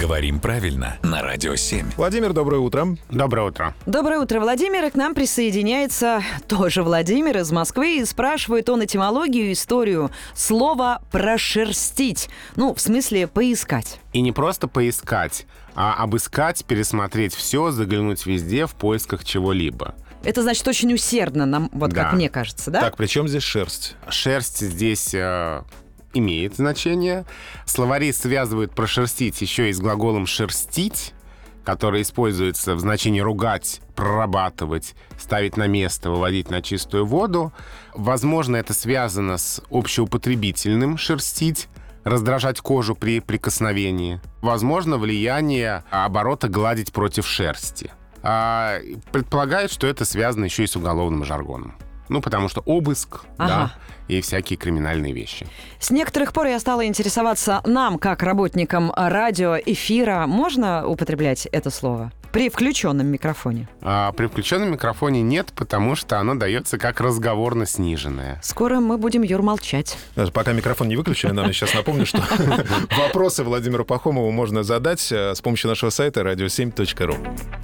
Говорим правильно на Радио 7. Владимир, доброе утро. Доброе утро. Доброе утро, Владимир. И к нам присоединяется тоже Владимир из Москвы. И спрашивает он этимологию, историю слова «прошерстить». Ну, в смысле, поискать. И не просто поискать, а обыскать, пересмотреть все, заглянуть везде в поисках чего-либо. Это значит очень усердно, нам, вот Да. как мне кажется, да? Так, при чем здесь шерсть? Шерсть здесь э, имеет значение. Словари связывают прошерстить еще и с глаголом шерстить, который используется в значении ругать, прорабатывать, ставить на место, выводить на чистую воду. Возможно, это связано с общеупотребительным шерстить, раздражать кожу при прикосновении. Возможно, влияние оборота гладить против шерсти. А, предполагают, что это связано еще и с уголовным жаргоном. Ну, потому что обыск, Ага. да, и всякие криминальные вещи. С некоторых пор я стала интересоваться нам, как работникам радио, эфира. Можно употреблять это слово? При включенном микрофоне. А при включенном микрофоне нет, потому что оно дается как разговорно сниженное. Скоро мы будем, Юр, молчать. Э, Пока микрофон не выключили, нам сейчас напомню, что вопросы Владимиру Пахомову можно задать э, с помощью нашего сайта radio7.ru.